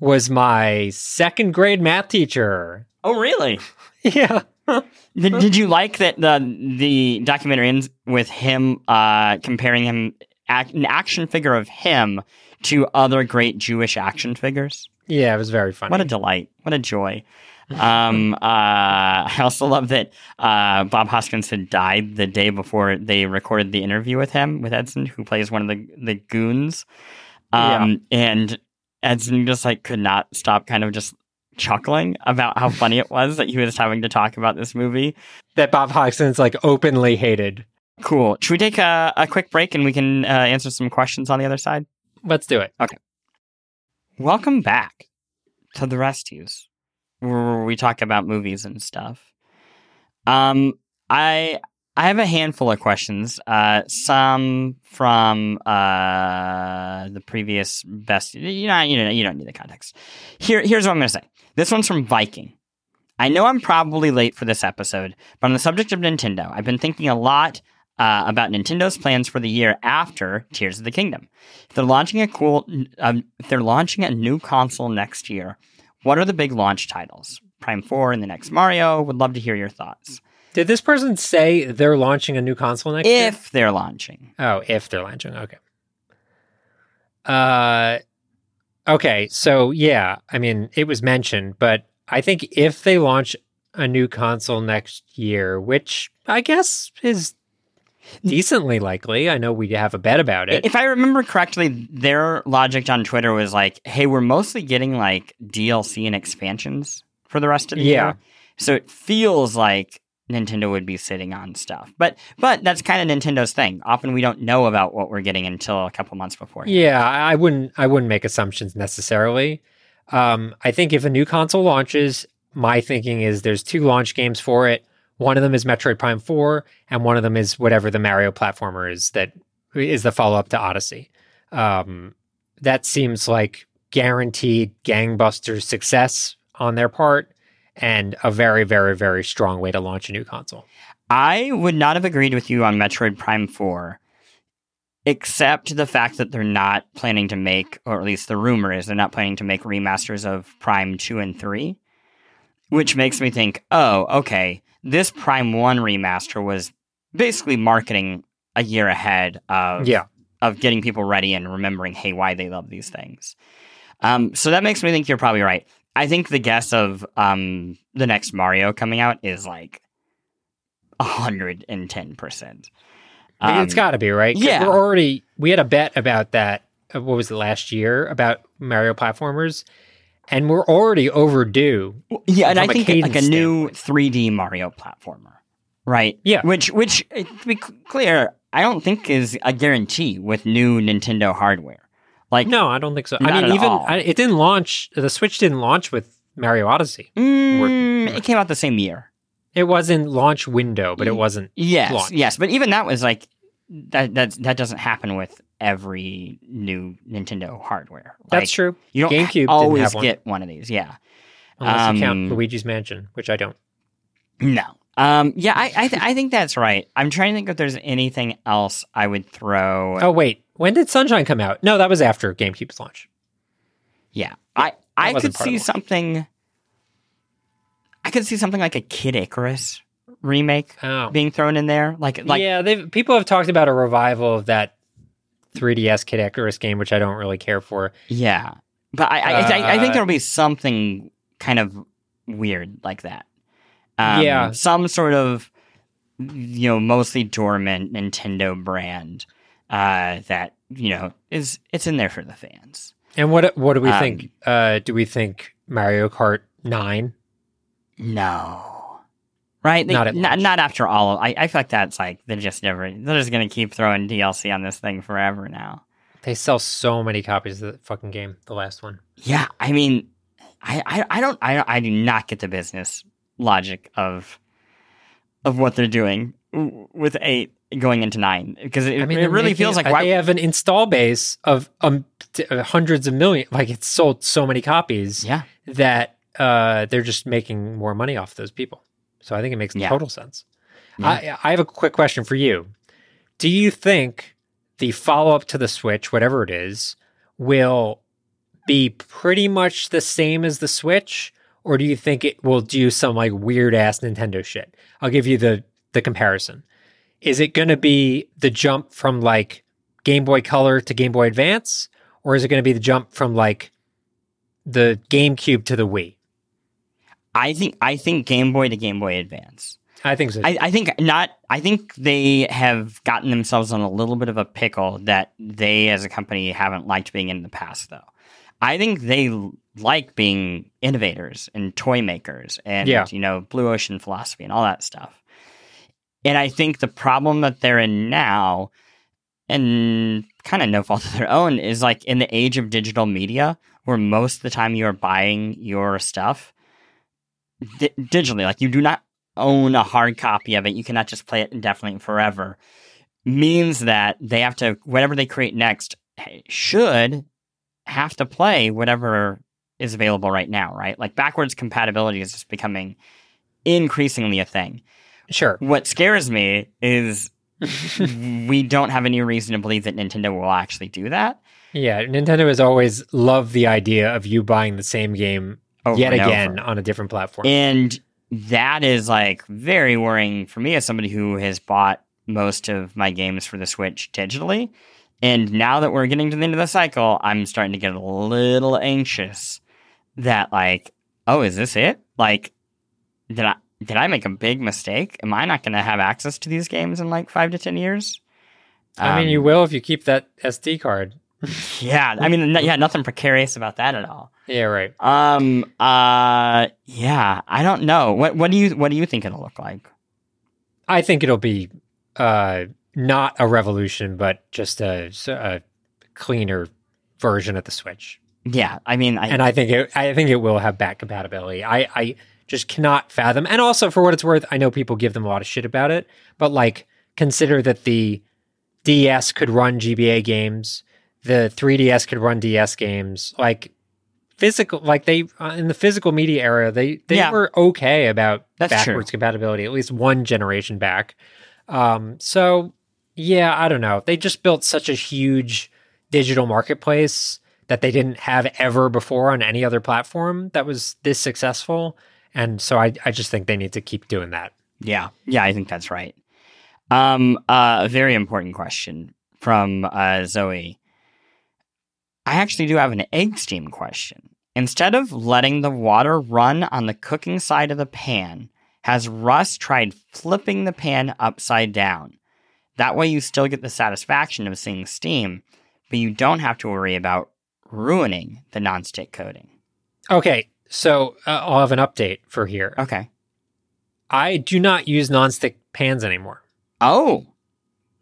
B: was my second grade math teacher.
A: Oh, really? (laughs)
B: Yeah. (laughs)
A: Did, did you like that the the documentary ends with him uh, comparing him act, an action figure of him to other great Jewish action figures?
B: Yeah, it was very funny.
A: What a delight! What a joy! Um, (laughs) uh, I also love that uh, Bob Hoskins had died the day before they recorded the interview with him with Edson, who plays one of the the goons. Um, and Edson just like could not stop, kind of just chuckling about how funny it was that he was having to talk about this movie.
B: that Bob Hoskins like openly hated.
A: Cool. Should we take a, a quick break and we can uh, answer some questions on the other side?
B: Let's do it. Okay.
A: Welcome back to the Resties, where we talk about movies and stuff. Um, I I have a handful of questions. Uh, some from uh the previous best. You know, you know, you don't need the context. Here, here's what I'm gonna say. This one's from Viking. I know I'm probably late for this episode, but on the subject of Nintendo, I've been thinking a lot uh, about Nintendo's plans for the year after Tears of the Kingdom. If they're launching a cool, um, if they're launching a new console next year, what are the big launch titles? Prime Four and the next Mario. Would love to hear your thoughts.
B: Did this person say they're launching a new console next year?
A: If they're launching,
B: Oh, if they're launching. Okay. Uh okay, so yeah, I mean, it was mentioned, but I think if they launch a new console next year, which I guess is decently likely. I know we have a bet about it.
A: if I remember correctly, their logic on Twitter was like, "Hey, we're mostly getting like DLC and expansions for the rest of the
B: Yeah.
A: year." So it feels like Nintendo would be sitting on stuff. But but that's kind of Nintendo's thing. Often we don't know about what we're getting until a couple months before.
B: Yeah, I wouldn't I wouldn't make assumptions necessarily. Um, I think if a new console launches, my thinking is there's two launch games for it. One of them is Metroid Prime 4, and one of them is whatever the Mario platformer is that is the follow up to Odyssey. Um, that seems like guaranteed gangbusters success on their part and a very, very, very strong way to launch a new console.
A: I would not have agreed with you on Metroid Prime 4, except the fact that they're not planning to make, or at least the rumor is they're not planning to make remasters of Prime 2 and 3, which makes me think, oh, okay, this Prime 1 remaster was basically marketing a year ahead of,
B: Yeah.
A: of getting people ready and remembering, hey, why they love these things. Um, so that makes me think you're probably right. I think the guess of um, the next Mario coming out is like 110%.
B: It's
A: Um,
B: got to be right.
A: yeah.
B: we're already we had a bet about that. uh, What was it last year about Mario platformers, and we're already overdue.
A: Yeah, and I think like a new 3D Mario platformer, right?
B: Yeah.
A: Which, which uh, to be clear, I don't think is a guarantee with new Nintendo hardware. Like,
B: No, I don't think so. I mean, even. I, it didn't launch. The Switch didn't launch with Mario Odyssey.
A: mm, it came out the same year.
B: It wasn't launch window, but it wasn't.
A: Yes,
B: Launch.
A: yes, but even that was like that. That that doesn't happen with every new Nintendo hardware.
B: That's true.
A: You don't
B: GameCube didn't
A: always
B: have one.
A: get one of these. Yeah.
B: Unless you count
A: Um,
B: Luigi's Mansion, which I don't.
A: No. Um. Yeah. I. I, th- I think that's right. I'm trying to think if there's anything else I would throw.
B: Oh wait, when did Sunshine come out? No, that was after GameCube's launch.
A: Yeah, I I could see something. I could see something like a Kid Icarus remake
B: Oh,
A: being thrown in there, like like
B: yeah. They people have talked about a revival of that 3DS Kid Icarus game, which I don't really care for.
A: yeah. But I I, I, I think
B: Uh,
A: there'll be something kind of weird like that. Um,
B: Yeah.
A: some sort of you know mostly dormant Nintendo brand uh, that you know is it's in there for the fans.
B: And what what do we
A: Um,
B: think? Uh, do we think Mario Kart Nine?
A: No. Right? They,
B: Not
A: not, not after all. I, I feel like that's like, they're just never, they're just going to keep throwing DLC on this thing forever now.
B: They sell so many copies of the fucking game. The last one.
A: Yeah. I mean, I, I, I don't, I, I do not get the business logic of, of what they're doing with eight going into nine because it,
B: I mean,
A: it really
B: making-
A: feels like why,
B: they have an install base of um t- uh, hundreds of million. Like it's sold so many copies
A: yeah.
B: that uh, they're just making more money off those people. So I think it makes
A: Yeah.
B: total sense.
A: Yeah.
B: I, I have a quick question for you. Do you think the follow up to the Switch, whatever it is, will be pretty much the same as the Switch, or do you think it will do some like weird ass Nintendo shit? I'll give you the the comparison. Is it going to be the jump from like Game Boy Color to Game Boy Advance, or is it going to be the jump from like the GameCube to the Wii?
A: I think, I think Game Boy to Game Boy Advance.
B: I think so.
A: I, I think not. I think they have gotten themselves on a little bit of a pickle that they, as a company, haven't liked being in the past. Though, I think they like being innovators and toy makers, and
B: Yeah.
A: you know, blue ocean philosophy and all that stuff. And I think the problem that they're in now, and kind of no fault of their own, is like in the age of digital media, where most of the time you are buying your stuff di- digitally. Like you do not own a hard copy of it. You cannot just play it indefinitely forever. Means that they have to whatever they create next should have to play whatever is available right now, right? Like backwards compatibility is just becoming increasingly a thing.
B: Sure.
A: What scares me is (laughs) we don't have any reason to believe that Nintendo will actually do that.
B: Yeah, Nintendo has always loved the idea of you buying the same game
A: over
B: yet again
A: over.
B: on a different platform.
A: And that is like very worrying for me as somebody who has bought most of my games for the Switch digitally. And now that we're getting to the end of the cycle, I'm starting to get a little anxious that like, oh, is this it? Like, did I did I make a big mistake? Am I not going to have access to these games in like five to ten years?
B: I mean,
A: Um,
B: you will if you keep that SD card. (laughs)
A: Yeah, I mean, n- yeah, nothing precarious about that at all.
B: Yeah, right.
A: Um. Uh. Yeah. I don't know. What. What do you. What do you think it'll look like?
B: I think it'll be uh, not a revolution, but just a, a cleaner version of the Switch.
A: Yeah. I mean. I.
B: and I think it, I think it will have back compatibility. I, I just cannot fathom. And also, for what it's worth, I know people give them a lot of shit about it, but like consider that the DS could run GBA games, the 3DS could run DS games. Like physical like they uh, in the physical media era they they
A: Yeah.
B: were okay about
A: That's true.
B: backwards compatibility at least one generation back um so yeah i don't know they just built such a huge digital marketplace that they didn't have ever before on any other platform that was this successful and so i i just think they need to keep doing that
A: Yeah, yeah, I think that's right. Um, uh, a very important question from uh, Zoe. I actually do have an egg steam question. Instead of letting the water run on the cooking side of the pan, has Russ tried flipping the pan upside down? That way, you still get the satisfaction of seeing steam, but you don't have to worry about ruining the nonstick coating.
B: okay so uh, i'll have an update for here
A: Okay.
B: i do not use nonstick pans anymore
A: Oh,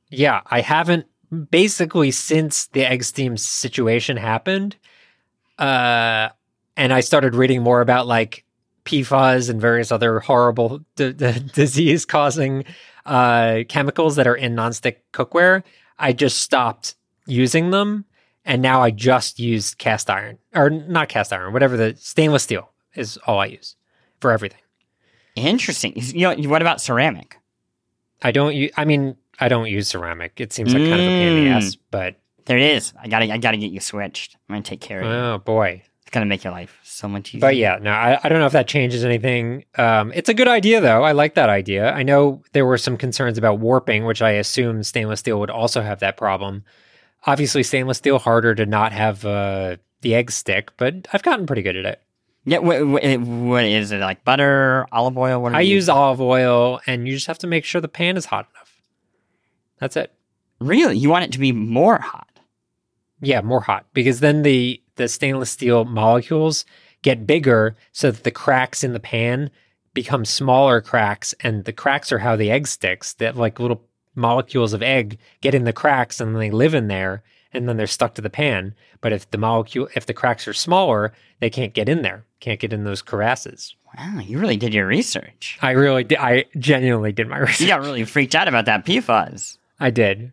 B: Yeah, I haven't basically since the egg steam situation happened. Uh, and I started reading more about like PFAS and various other horrible d- d- (laughs) disease causing uh, chemicals that are in nonstick cookware. I just stopped using them. And now I just use cast iron or not cast iron, whatever the stainless steel is all I use for everything.
A: interesting. You know, what about ceramic?
B: I don't use, I mean, I don't use ceramic. It seems like kind of a pain in the
A: Mm.
B: ass, but
A: There it is. I gotta, I gotta get you switched. I'm gonna take care of you.
B: oh boy.
A: It's gonna make your life so much easier.
B: But yeah, no, I, I don't know if that changes anything. Um, it's a good idea, though. I like that idea. I know there were some concerns about warping, which I assume stainless steel would also have that problem. Obviously, stainless steel harder to not have uh, the egg stick, but I've gotten pretty good at it.
A: yeah, what, what, what is it like? Butter, olive oil? What?
B: I use olive oil, and you just have to make sure the pan is hot enough. That's it.
A: Really, you want it to be more hot?
B: Yeah, more hot because then the the stainless steel molecules get bigger so that the cracks in the pan become smaller cracks and the cracks are how the egg sticks. That like little molecules of egg get in the cracks and then they live in there and then they're stuck to the pan. But if the molecule if the cracks are smaller, they can't get in there. Can't get in those crevasses.
A: Wow, you really did your research.
B: I really did I genuinely did my research. (laughs)
A: You got really freaked out about that PFAS.
B: I did.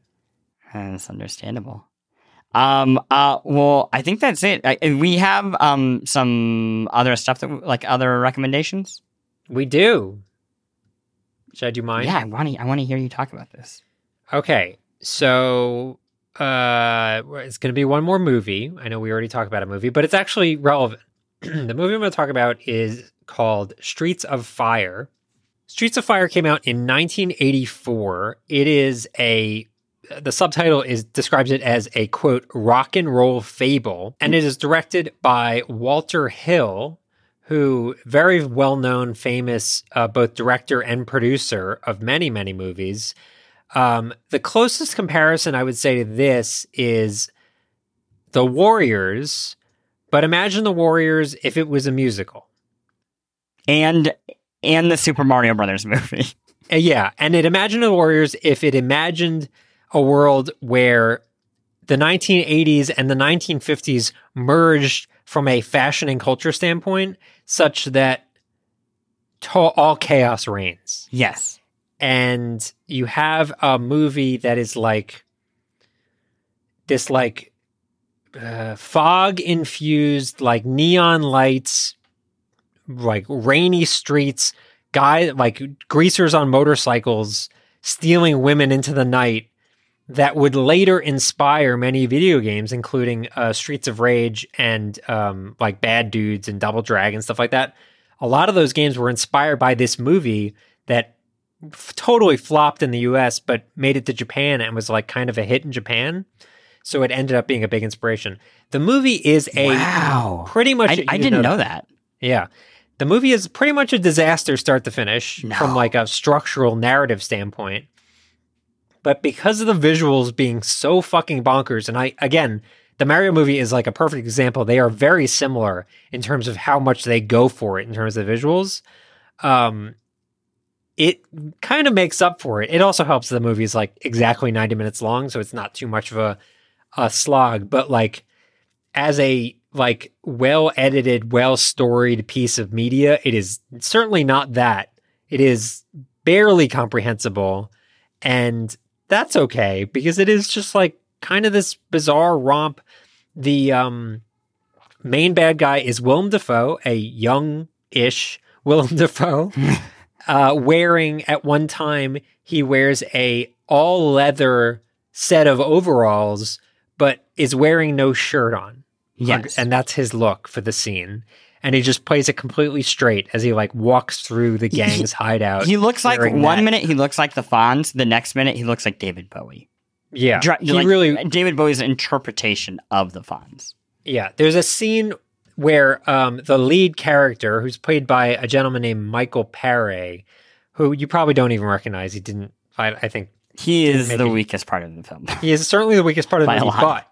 A: That's understandable. Um. Uh. Well, I think that's it. I, we have um some other stuff that like other recommendations.
B: We do. Should I do mine?
A: Yeah, I want to. I want to hear you talk about this.
B: Okay, so uh, it's going to be one more movie. I know we already talked about a movie, but it's actually relevant. (clears throat) the movie I'm going to talk about is called Streets of Fire. Streets of Fire came out in 1984. It is a the subtitle is describes it as a quote rock and roll fable, and it is directed by Walter Hill, who very well known, famous uh, both director and producer of many many movies. Um, the closest comparison I would say to this is the Warriors, but imagine the Warriors if it was a musical.
A: And and the Super Mario Brothers movie. (laughs)
B: Uh, yeah, and it imagined the Warriors if it imagined a world where the 1980s and the 1950s merged from a fashion and culture standpoint, such that to- all chaos reigns.
A: yes.
B: and you have a movie that is like this like uh, fog infused like neon lights like rainy streets guy like greasers on motorcycles stealing women into the night that would later inspire many video games including uh, streets of rage and um, like bad dudes and double dragon stuff like that a lot of those games were inspired by this movie that f- totally flopped in the US, but made it to Japan and was like kind of a hit in Japan. So it ended up being a big inspiration. The movie is a
A: wow.
B: pretty much.
A: I, I didn't know that.
B: Yeah. The movie is pretty much a disaster start to finish
A: No.
B: from like a structural narrative standpoint. But because of the visuals being so fucking bonkers, and I again, the Mario movie is like a perfect example. They are very similar in terms of how much they go for it in terms of visuals. Um, it kind of makes up for it. It also helps the movie is like exactly 90 minutes long, so it's not too much of a a slog, but like as a like well edited, well storied piece of media, it is certainly not that. It is barely comprehensible and that's okay because it is just like kind of this bizarre romp. The um main bad guy is Willem Dafoe, a young-ish (laughs) Willem Dafoe, (laughs) uh, wearing at one time he wears a all leather set of overalls, but is wearing no shirt on.
A: Yes.
B: and that's his look for the scene. And he just plays it completely straight as he like walks through the gang's hideout.
A: He looks like one
B: that.
A: minute he looks like the Fonz, the next minute he looks like David Bowie.
B: yeah,
A: Dra-
B: he
A: like,
B: really
A: David Bowie's interpretation of the Fonz.
B: Yeah, there's a scene where um, the lead character, who's played by a gentleman named Michael Paré, who you probably don't even recognize. He didn't. I, I think
A: He is the
B: it-
A: weakest part of the film.
B: he is certainly the weakest part of the (laughs) movie. But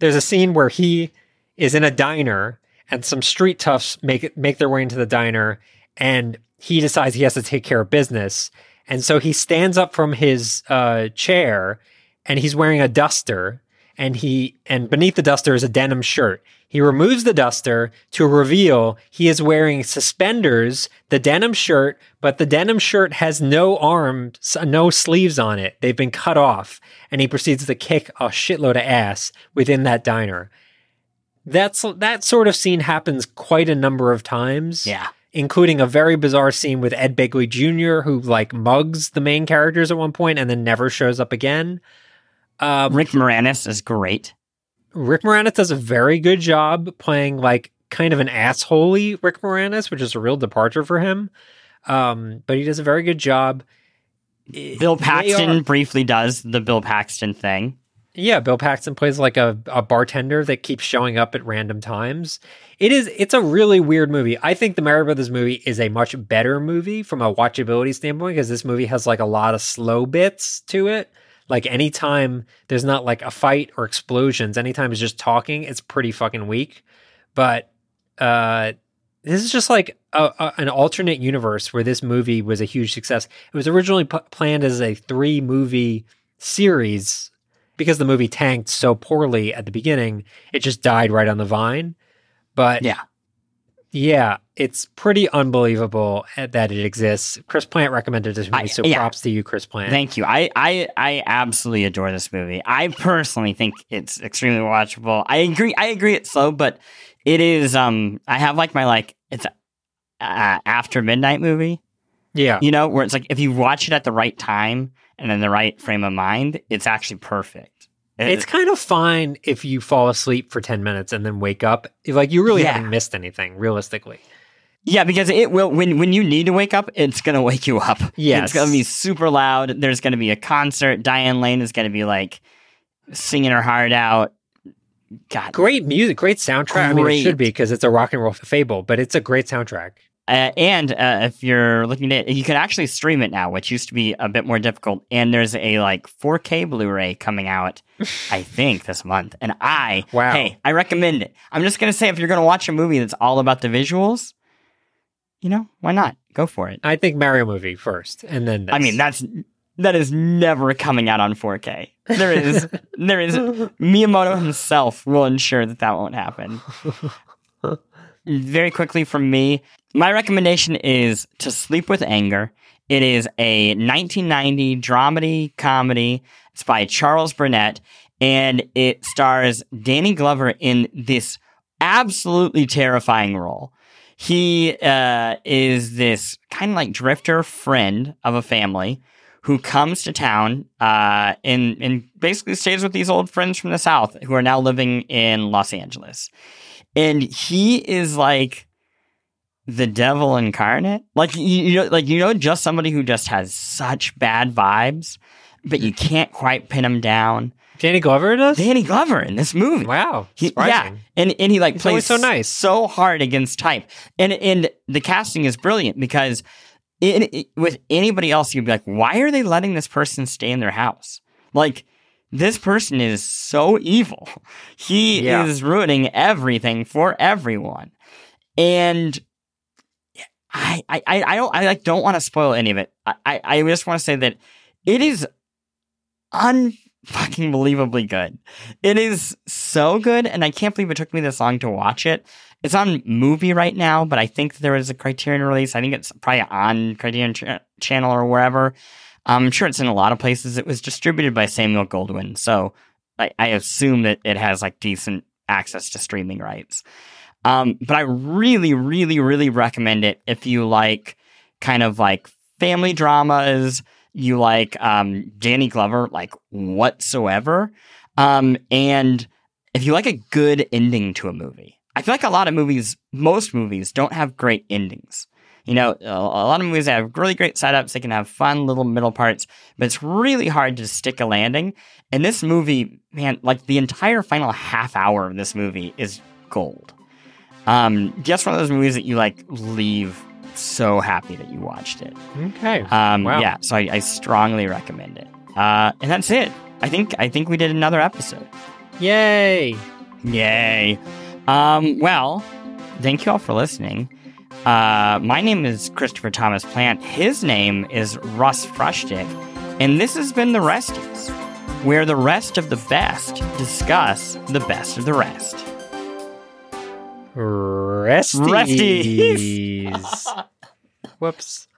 B: there's a scene where he is in a diner, and some street toughs make make their way into the diner, and he decides he has to take care of business, and so he stands up from his uh, chair, and he's wearing a duster, and he and beneath the duster is a denim shirt. He removes the duster to reveal he is wearing suspenders, the denim shirt, but the denim shirt has no arms, no sleeves on it. They've been cut off, and he proceeds to kick a shitload of ass within that diner. That's that sort of scene happens quite a number of times
A: yeah.
B: including a very bizarre scene with Ed Begley Jr., who like mugs the main characters at one point and then never shows up again. Um,
A: Rick Moranis is great.
B: Rick Moranis does a very good job playing like kind of an assholey Rick Moranis, which is a real departure for him. Um, but he does a very good job.
A: Bill Paxton
B: are-
A: briefly does the Bill Paxton thing.
B: Yeah, Bill Paxton plays like a, a bartender that keeps showing up at random times. It is it's a really weird movie. I think the Mario Brothers movie is a much better movie from a watchability standpoint because this movie has like a lot of slow bits to it. Like anytime there's not like a fight or explosions, anytime it's just talking, it's pretty fucking weak. But uh this is just like a, a, an alternate universe where this movie was a huge success. It was originally p- planned as a three movie series because the movie tanked so poorly at the beginning. It just died right on the vine. But
A: Yeah.
B: yeah, it's pretty unbelievable that it exists. Chris Plante recommended this movie,
A: I-
B: so
A: yeah.
B: props to you, Chris Plante.
A: Thank you. I, I I absolutely adore this movie. I personally think it's extremely watchable. I agree. I agree it's slow, but it is. Um, I have like my like it's a uh, after midnight movie.
B: yeah,
A: You know, where it's like if you watch it at the right time and in the right frame of mind, it's actually perfect. It-
B: it's kind of fine if you fall asleep for ten minutes and then wake up. Like you really
A: Yeah.
B: haven't missed anything, realistically.
A: Yeah, because it will when when you need to wake up, it's gonna wake you up.
B: Yeah,
A: it's gonna be super loud. There's gonna be a concert. Diane Lane is gonna be like singing her heart out. God,
B: Great music, great soundtrack. I mean, it should be because it's a rock and roll fable, but it's a great soundtrack.
A: Uh, and uh, if you're looking at, it, you can actually stream it now, which used to be a bit more difficult. And there's a like 4K Blu-ray coming out, I (laughs) think this month. And I,
B: Wow.
A: hey, I recommend it. I'm just gonna say, if you're gonna watch a movie that's all about the visuals, you know, why not go for it?
B: I think Mario movie first, and then
A: I mean, that's that is never coming out on 4K. There is, (laughs) there is Miyamoto himself will ensure that that won't happen. (laughs) Very quickly from me, my recommendation is To Sleep with Anger. It is a 1990 dramedy comedy. It's by Charles Burnett, and it stars Danny Glover in this absolutely terrifying role. He uh, is this kind of like drifter friend of a family who comes to town uh, and, and basically stays with these old friends from the South who are now living in Los Angeles. And he is like the devil incarnate. Like you, you know, like you know, just somebody who just has such bad vibes, but you can't quite pin him down.
B: Danny Glover does.
A: Danny Glover in this movie.
B: wow,
A: He, yeah, and and he like
B: He's
A: plays
B: so nice.
A: so hard against type, and and the casting is brilliant because in, it, with anybody else, you'd be like, why are they letting this person stay in their house? Like this person is so evil. (laughs) He
B: Yeah.
A: is ruining everything for everyone, and I I I I don't I like don't want to spoil any of it. I I, I just want to say that it is unfucking believably good. It is so good, and I can't believe it took me this long to watch it. It's on MUBI right now, but I think there is a Criterion release. I think it's probably on Criterion ch- channel or wherever. I'm sure it's in a lot of places. It was distributed by Samuel Goldwyn, so I, I assume that it has like decent access to streaming rights. Um, but I really, really, really recommend it if you like kind of like family dramas, you like um, Danny Glover, like whatsoever. Um, and if you like a good ending to a movie, I feel like a lot of movies, most movies, don't have great endings. You know, a lot of movies have really great setups. They can have fun little middle parts, but it's really hard to stick a landing. And this movie, man, like the entire final half hour of this movie is gold. Um, just one of those movies that you like leave so happy that you watched it.
B: Okay.
A: Um,
B: Wow.
A: yeah, so I, I strongly recommend it. Uh, and that's it. I think I think we did another episode.
B: Yay.
A: Yay. Um, well, thank you all for listening. Uh, my name is Christopher Thomas Plante. His name is Russ Frushtick. And this has been The Resties, where the rest of the best discuss the best of the rest.
B: Resties.
A: Resties. (laughs)
B: Whoops.